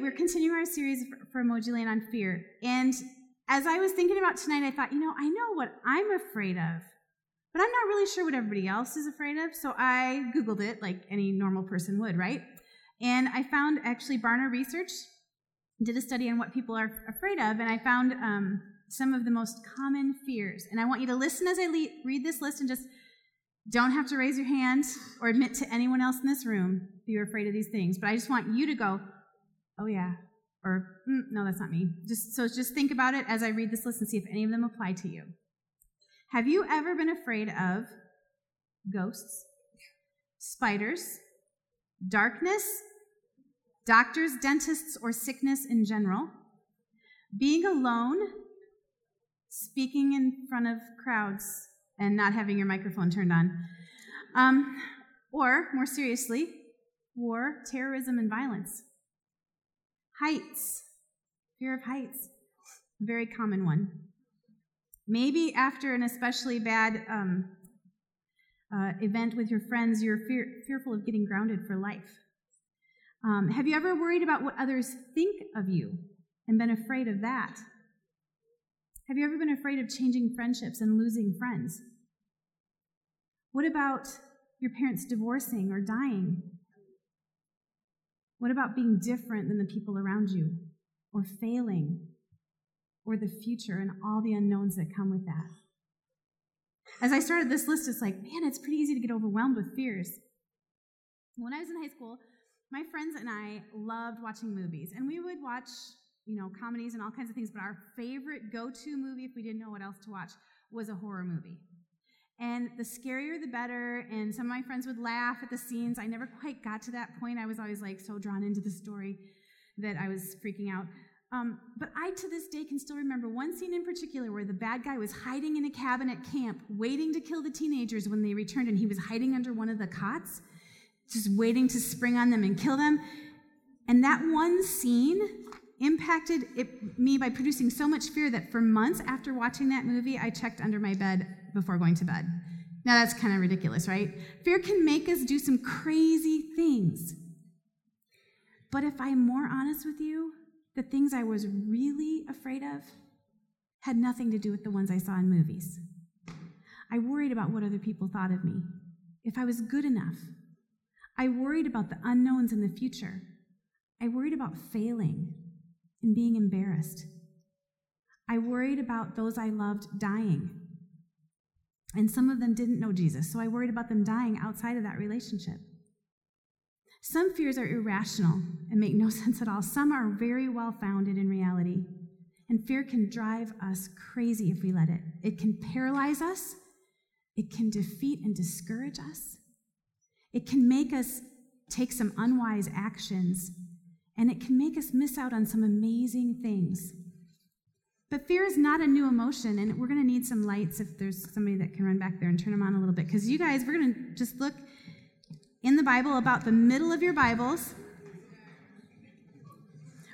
we're continuing our series for, for Emoji Land on fear. And as I was thinking about tonight, I thought, you know, I know what I'm afraid of, but I'm not really sure what everybody else is afraid of. So I Googled it like any normal person would, right? And I found actually Barna Research did a study on what people are afraid of, and I found um, some of the most common fears. And I want you to listen as I le- read this list and just don't have to raise your hand or admit to anyone else in this room that you're afraid of these things. But I just want you to go, oh yeah, or mm, no, that's not me. Just so just think about it as I read this list and see if any of them apply to you. Have you ever been afraid of ghosts, spiders, darkness, doctors, dentists, or sickness in general, being alone, speaking in front of crowds, and not having your microphone turned on, um, or more seriously, war, terrorism, and violence. Heights, fear of heights, very common one. Maybe after an especially bad um, uh, event with your friends, you're fear, fearful of getting grounded for life. Um, have you ever worried about what others think of you and been afraid of that? Have you ever been afraid of changing friendships and losing friends? What about your parents divorcing or dying? What about being different than the people around you or failing or the future and all the unknowns that come with that? As I started this list, it's like, man, it's pretty easy to get overwhelmed with fears. When I was in high school, my friends and I loved watching movies, and we would watch, you know, comedies and all kinds of things, but our favorite go to movie, if we didn't know what else to watch, was a horror movie. And the scarier the better, and some of my friends would laugh at the scenes. I never quite got to that point. I was always like so drawn into the story that I was freaking out. Um, but I, to this day, can still remember one scene in particular where the bad guy was hiding in a cabin at camp, waiting to kill the teenagers when they returned, and he was hiding under one of the cots, just waiting to spring on them and kill them. And that one scene impacted it, me by producing so much fear that for months after watching that movie, I checked under my bed before going to bed. Now that's kind of ridiculous, right? Fear can make us do some crazy things. But if I'm more honest with you, the things I was really afraid of had nothing to do with the ones I saw in movies. I worried about what other people thought of me, if I was good enough. I worried about the unknowns in the future. I worried about failing and being embarrassed. I worried about those I loved dying. And some of them didn't know Jesus, so I worried about them dying outside of that relationship. Some fears are irrational and make no sense at all. Some are very well founded in reality. And fear can drive us crazy if we let it. It can paralyze us, it can defeat and discourage us, it can make us take some unwise actions, and it can make us miss out on some amazing things. But fear is not a new emotion, and we're going to need some lights if there's somebody that can run back there and turn them on a little bit. Because you guys, we're going to just look in the Bible, about the middle of your Bibles.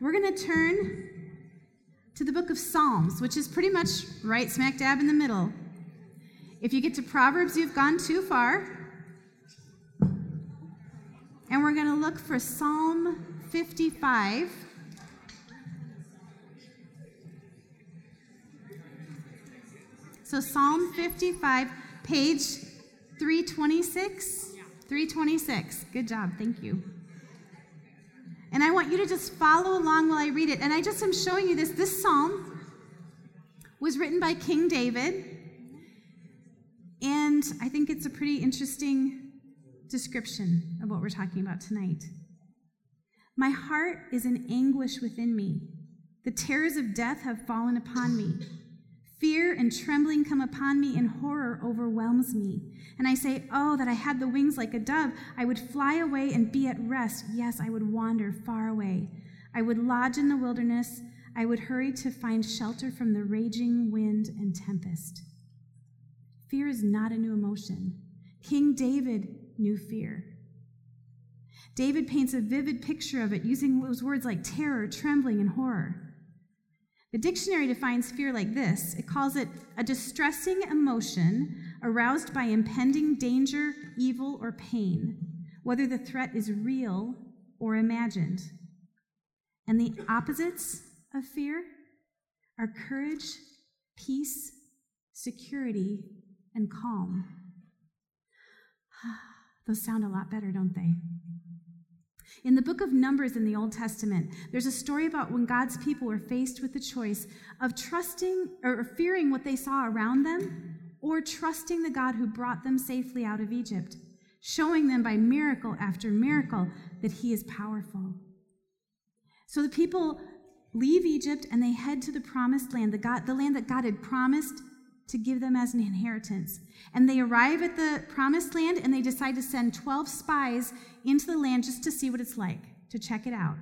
We're going to turn to the book of Psalms, which is pretty much right smack dab in the middle. If you get to Proverbs, you've gone too far. And we're going to look for Psalm 55. So, Psalm 55, page 326. 326. Good job. Thank you. And I want you to just follow along while I read it. And I just am showing you this. This psalm was written by King David. And I think it's a pretty interesting description of what we're talking about tonight. My heart is in anguish within me. The terrors of death have fallen upon me. Fear and trembling come upon me, and horror overwhelms me. And I say, Oh, that I had the wings like a dove. I would fly away and be at rest. Yes, I would wander far away. I would lodge in the wilderness. I would hurry to find shelter from the raging wind and tempest. Fear is not a new emotion. King David knew fear. David paints a vivid picture of it using those words like terror, trembling, and horror. The dictionary defines fear like this it calls it a distressing emotion aroused by impending danger, evil, or pain, whether the threat is real or imagined. And the opposites of fear are courage, peace, security, and calm. Those sound a lot better, don't they? In the book of Numbers in the Old Testament, there's a story about when God's people were faced with the choice of trusting or fearing what they saw around them or trusting the God who brought them safely out of Egypt, showing them by miracle after miracle that he is powerful. So the people leave Egypt and they head to the promised land, the, God, the land that God had promised to give them as an inheritance. And they arrive at the promised land and they decide to send 12 spies into the land just to see what it's like, to check it out.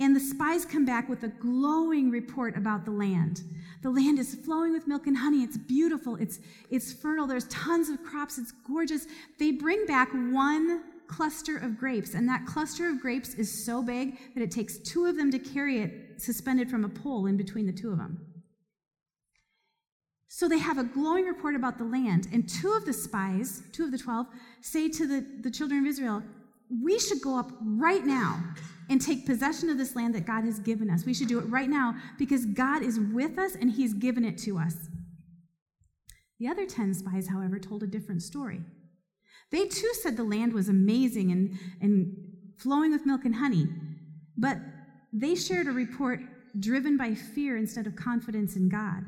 And the spies come back with a glowing report about the land. The land is flowing with milk and honey. It's beautiful. It's, it's fertile. There's tons of crops. It's gorgeous. They bring back one cluster of grapes, and that cluster of grapes is so big that it takes two of them to carry it suspended from a pole in between the two of them. So they have a glowing report about the land, and two of the spies, two of the twelve, say to the, the children of Israel, We should go up right now and take possession of this land that God has given us. We should do it right now because God is with us and He's given it to us. The other 10 spies, however, told a different story. They too said the land was amazing and, and flowing with milk and honey, but they shared a report driven by fear instead of confidence in God.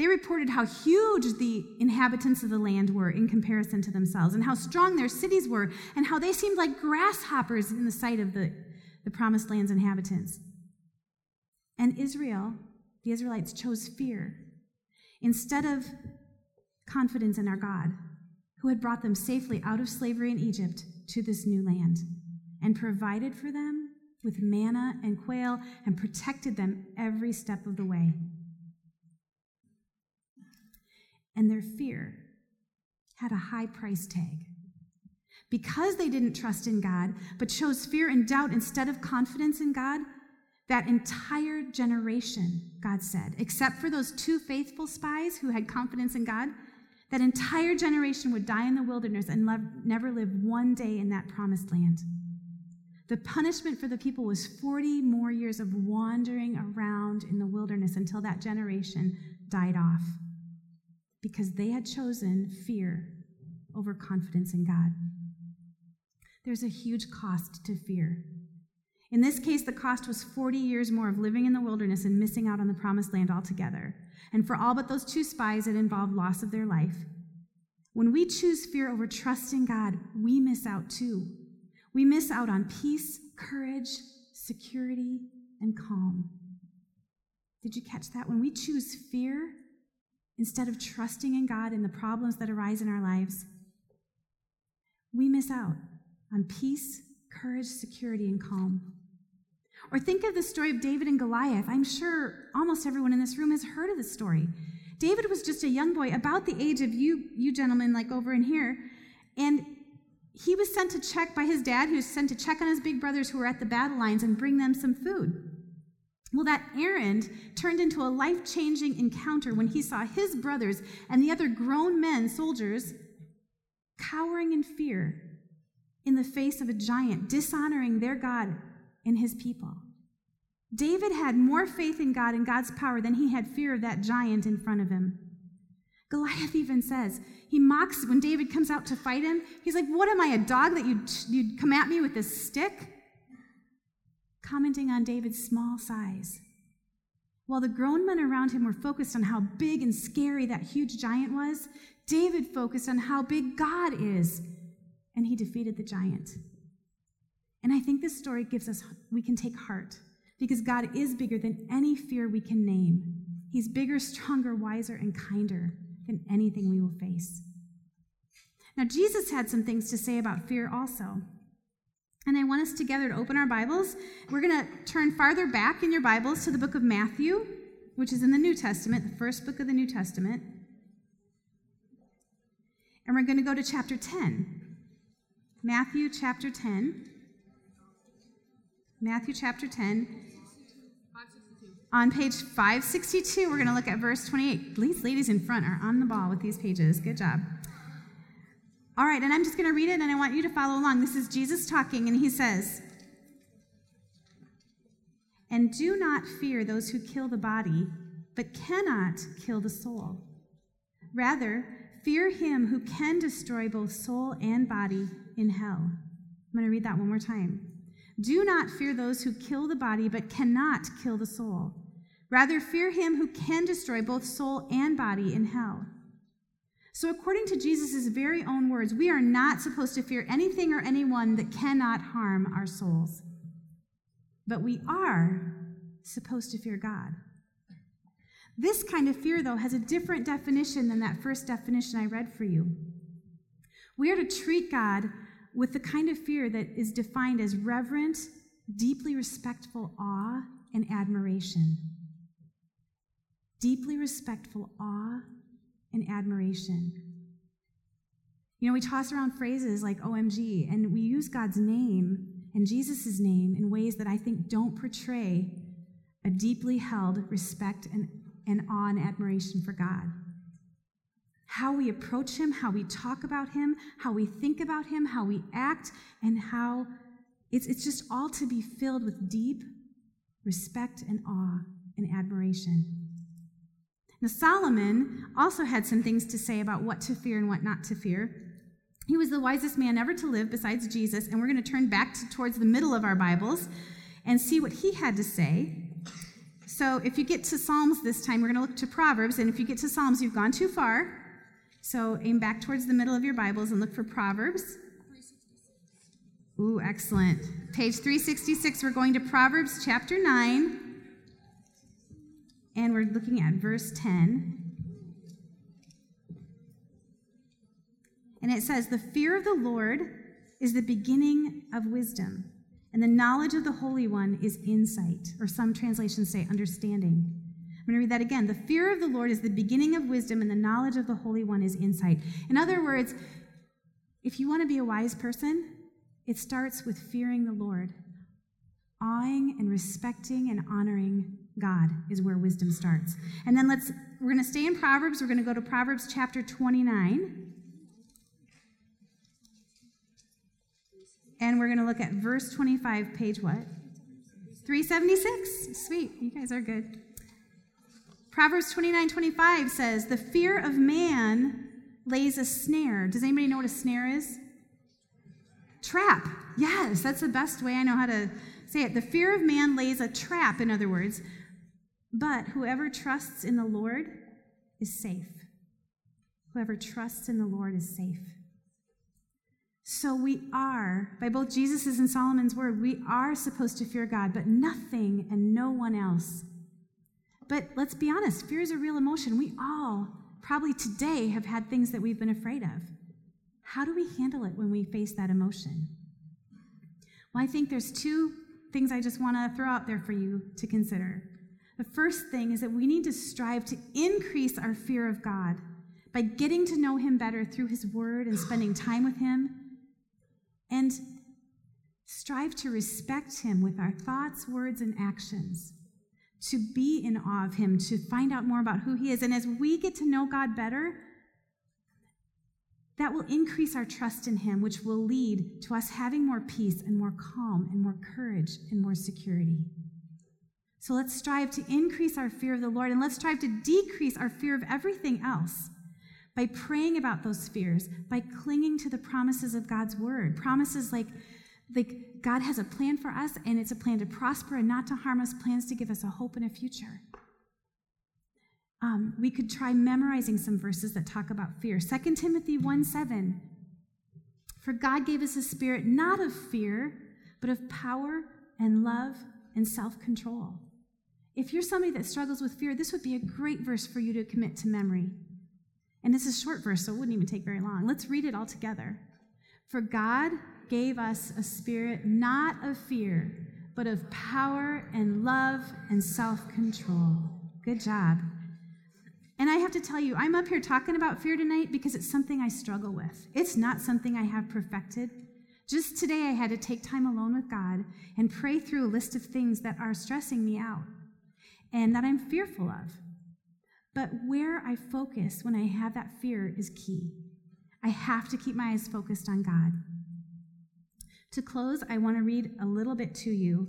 They reported how huge the inhabitants of the land were in comparison to themselves, and how strong their cities were, and how they seemed like grasshoppers in the sight of the, the promised land's inhabitants. And Israel, the Israelites, chose fear instead of confidence in our God, who had brought them safely out of slavery in Egypt to this new land and provided for them with manna and quail and protected them every step of the way and their fear had a high price tag. Because they didn't trust in God, but chose fear and doubt instead of confidence in God, that entire generation, God said, except for those two faithful spies who had confidence in God, that entire generation would die in the wilderness and never live one day in that promised land. The punishment for the people was 40 more years of wandering around in the wilderness until that generation died off because they had chosen fear over confidence in God. There's a huge cost to fear. In this case, the cost was 40 years more of living in the wilderness and missing out on the promised land altogether. And for all but those two spies, it involved loss of their life. When we choose fear over trust in God, we miss out too. We miss out on peace, courage, security, and calm. Did you catch that? When we choose fear instead of trusting in God in the problems that arise in our lives, we miss out on peace, courage, security, and calm. Or think of the story of David and Goliath. I'm sure almost everyone in this room has heard of this story. David was just a young boy, about the age of you, you gentlemen, like over in here, and he was sent to check by his dad, who was sent to check on his big brothers who were at the battle lines and bring them some food. Well, that errand turned into a life changing encounter when he saw his brothers and the other grown men, soldiers, cowering in fear in the face of a giant, dishonoring their God and his people. David had more faith in God and God's power than he had fear of that giant in front of him. Goliath even says, he mocks when David comes out to fight him. He's like, What am I, a dog that you'd, you'd come at me with this stick? Commenting on David's small size. While the grown men around him were focused on how big and scary that huge giant was, David focused on how big God is, and he defeated the giant. And I think this story gives us, we can take heart because God is bigger than any fear we can name. He's bigger, stronger, wiser, and kinder than anything we will face. Now, Jesus had some things to say about fear also. And I want us together to open our Bibles. We're going to turn farther back in your Bibles to the book of Matthew, which is in the New Testament, the first book of the New Testament. And we're going to go to chapter 10. Matthew chapter 10. Matthew chapter 10. On page 562, we're going to look at verse 28. These ladies in front are on the ball with these pages. Good job. All right, and I'm just going to read it and I want you to follow along. This is Jesus talking, and he says, And do not fear those who kill the body, but cannot kill the soul. Rather, fear him who can destroy both soul and body in hell. I'm going to read that one more time. Do not fear those who kill the body, but cannot kill the soul. Rather, fear him who can destroy both soul and body in hell. So, according to Jesus' very own words, we are not supposed to fear anything or anyone that cannot harm our souls. But we are supposed to fear God. This kind of fear, though, has a different definition than that first definition I read for you. We are to treat God with the kind of fear that is defined as reverent, deeply respectful awe and admiration. Deeply respectful awe and admiration. You know, we toss around phrases like OMG, and we use God's name and Jesus' name in ways that I think don't portray a deeply held respect and, and awe and admiration for God how we approach Him, how we talk about Him, how we think about Him, how we act, and how it's, it's just all to be filled with deep respect and awe and admiration. Now, Solomon also had some things to say about what to fear and what not to fear. He was the wisest man ever to live besides Jesus, and we're going to turn back to, towards the middle of our Bibles and see what he had to say. So, if you get to Psalms this time, we're going to look to Proverbs, and if you get to Psalms, you've gone too far. So aim back towards the middle of your Bibles and look for Proverbs. Ooh, excellent. Page 366, we're going to Proverbs chapter 9, and we're looking at verse 10. And it says, The fear of the Lord is the beginning of wisdom, and the knowledge of the Holy One is insight, or some translations say understanding. I'm going to read that again. The fear of the Lord is the beginning of wisdom, and the knowledge of the Holy One is insight. In other words, if you want to be a wise person, it starts with fearing the Lord. Awing and respecting and honoring God is where wisdom starts. And then let's, we're going to stay in Proverbs. We're going to go to Proverbs chapter 29. And we're going to look at verse 25, page what? 376. Sweet. You guys are good. Proverbs 29 25 says, The fear of man lays a snare. Does anybody know what a snare is? Trap. Yes, that's the best way I know how to say it. The fear of man lays a trap, in other words, but whoever trusts in the Lord is safe. Whoever trusts in the Lord is safe. So we are, by both Jesus' and Solomon's word, we are supposed to fear God, but nothing and no one else but let's be honest, fear is a real emotion. We all probably today have had things that we've been afraid of. How do we handle it when we face that emotion? Well, I think there's two things I just want to throw out there for you to consider. The first thing is that we need to strive to increase our fear of God by getting to know Him better through His Word and spending time with Him, and strive to respect Him with our thoughts, words, and actions to be in awe of Him, to find out more about who He is. And as we get to know God better, that will increase our trust in Him, which will lead to us having more peace and more calm and more courage and more security. So let's strive to increase our fear of the Lord and let's strive to decrease our fear of everything else by praying about those fears, by clinging to the promises of God's word. Promises like like God has a plan for us, and it's a plan to prosper and not to harm us, plans to give us a hope and a future. Um, we could try memorizing some verses that talk about fear. 2 Timothy 1 7. For God gave us a spirit not of fear, but of power and love and self control. If you're somebody that struggles with fear, this would be a great verse for you to commit to memory. And this is a short verse, so it wouldn't even take very long. Let's read it all together. For God gave us a spirit not of fear, but of power and love and self control. Good job. And I have to tell you, I'm up here talking about fear tonight because it's something I struggle with. It's not something I have perfected. Just today, I had to take time alone with God and pray through a list of things that are stressing me out and that I'm fearful of. But where I focus when I have that fear is key. I have to keep my eyes focused on God. To close, I want to read a little bit to you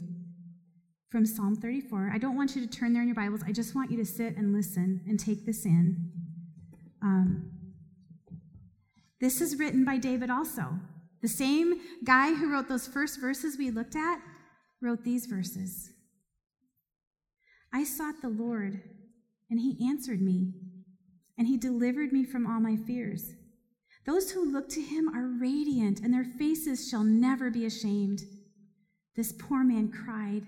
from Psalm 34. I don't want you to turn there in your Bibles. I just want you to sit and listen and take this in. Um, this is written by David also. The same guy who wrote those first verses we looked at wrote these verses. I sought the Lord, and he answered me, and he delivered me from all my fears. Those who look to him are radiant, and their faces shall never be ashamed. This poor man cried,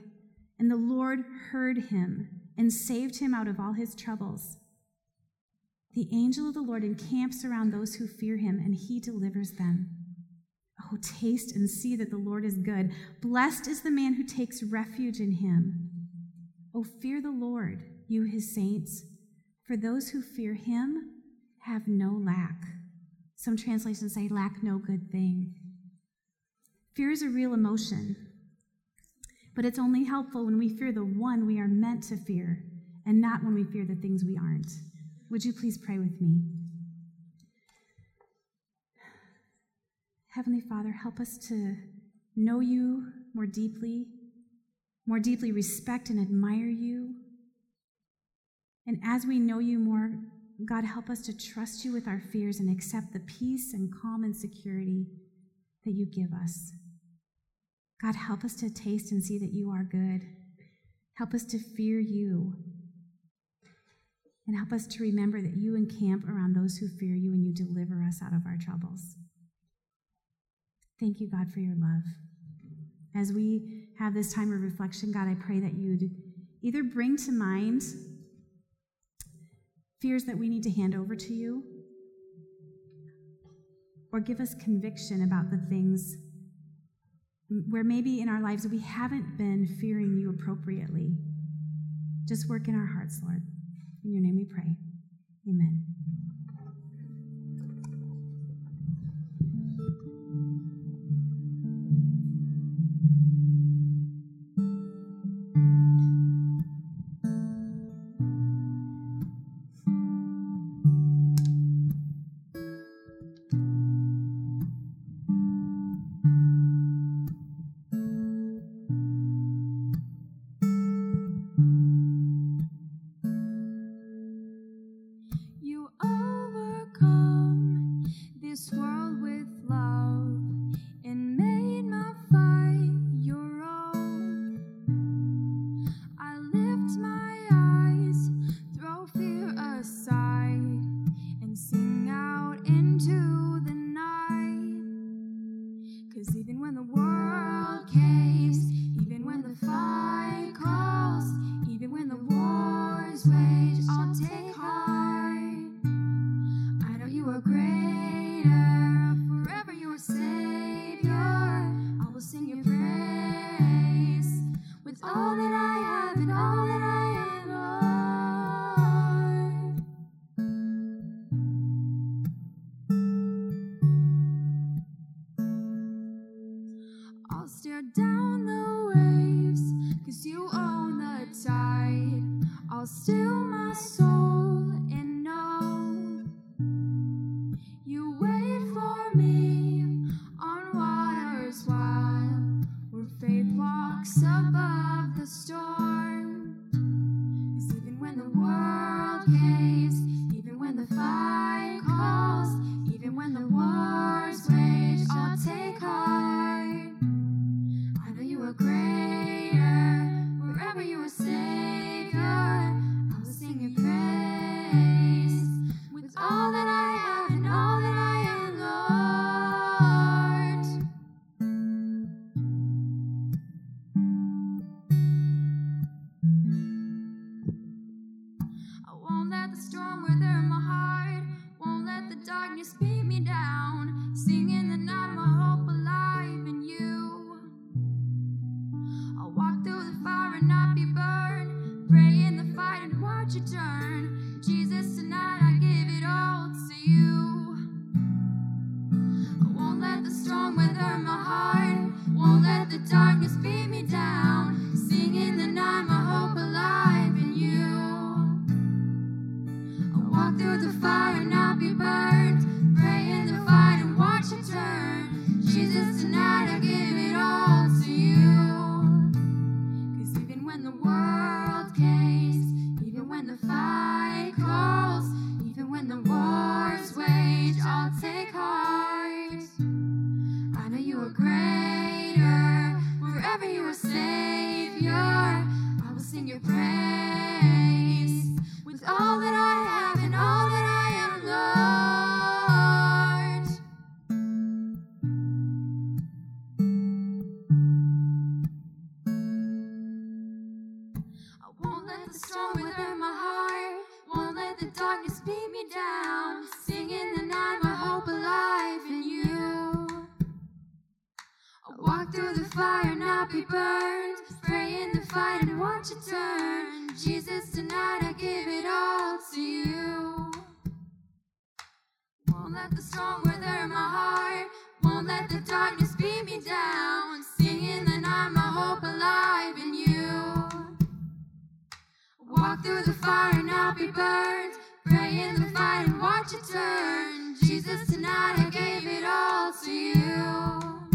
and the Lord heard him and saved him out of all his troubles. The angel of the Lord encamps around those who fear him, and he delivers them. Oh, taste and see that the Lord is good. Blessed is the man who takes refuge in him. Oh, fear the Lord, you his saints, for those who fear him have no lack. Some translations say, lack no good thing. Fear is a real emotion, but it's only helpful when we fear the one we are meant to fear and not when we fear the things we aren't. Would you please pray with me? Heavenly Father, help us to know you more deeply, more deeply respect and admire you. And as we know you more, God, help us to trust you with our fears and accept the peace and calm and security that you give us. God, help us to taste and see that you are good. Help us to fear you. And help us to remember that you encamp around those who fear you and you deliver us out of our troubles. Thank you, God, for your love. As we have this time of reflection, God, I pray that you'd either bring to mind fears that we need to hand over to you, or give us conviction about the things where maybe in our lives we haven't been fearing you appropriately. Just work in our hearts, Lord. In your name we pray. Amen. future. Savior. I will sing your praise with all that I. through the fire, not be burned. Pray in the fight and watch it turn. Jesus, tonight I gave it all to you.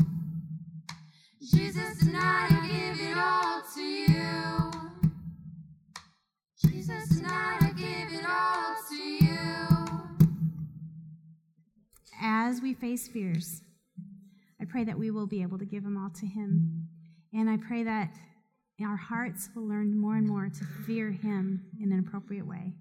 Jesus, tonight I give it all to you. Jesus, tonight I give it all to you. As we face fears, I pray that we will be able to give them all to Him. And I pray that our hearts will learn more and more to fear Him in an appropriate way.